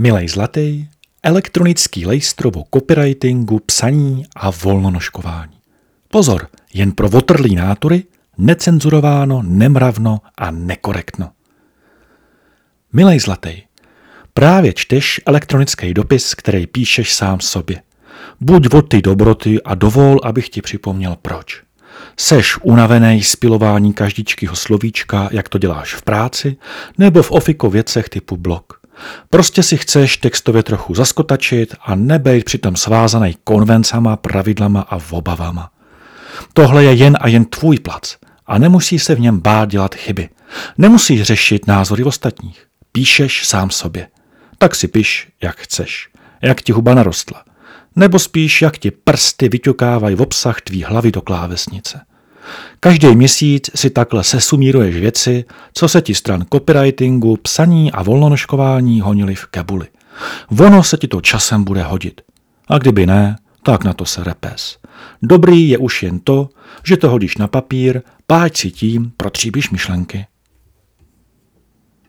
Milej zlatý, elektronický lejstro o copywritingu, psaní a volnonoškování. Pozor, jen pro votrlý nátury, necenzurováno, nemravno a nekorektno. Milej zlatý, právě čteš elektronický dopis, který píšeš sám sobě. Buď od ty dobroty a dovol, abych ti připomněl proč. Seš unavený z pilování každičkyho slovíčka, jak to děláš v práci, nebo v ofiko věcech typu blog. Prostě si chceš textově trochu zaskotačit a nebejt přitom svázaný konvencama, pravidlama a obavama. Tohle je jen a jen tvůj plac a nemusí se v něm bát dělat chyby. Nemusíš řešit názory ostatních. Píšeš sám sobě. Tak si piš, jak chceš. Jak ti huba narostla. Nebo spíš, jak ti prsty vyťukávají v obsah tvý hlavy do klávesnice. Každý měsíc si takhle sesumíruješ věci, co se ti stran copywritingu, psaní a volnonoškování honili v kebuli. Ono se ti to časem bude hodit. A kdyby ne, tak na to se repes. Dobrý je už jen to, že to hodíš na papír, páč si tím protříbíš myšlenky.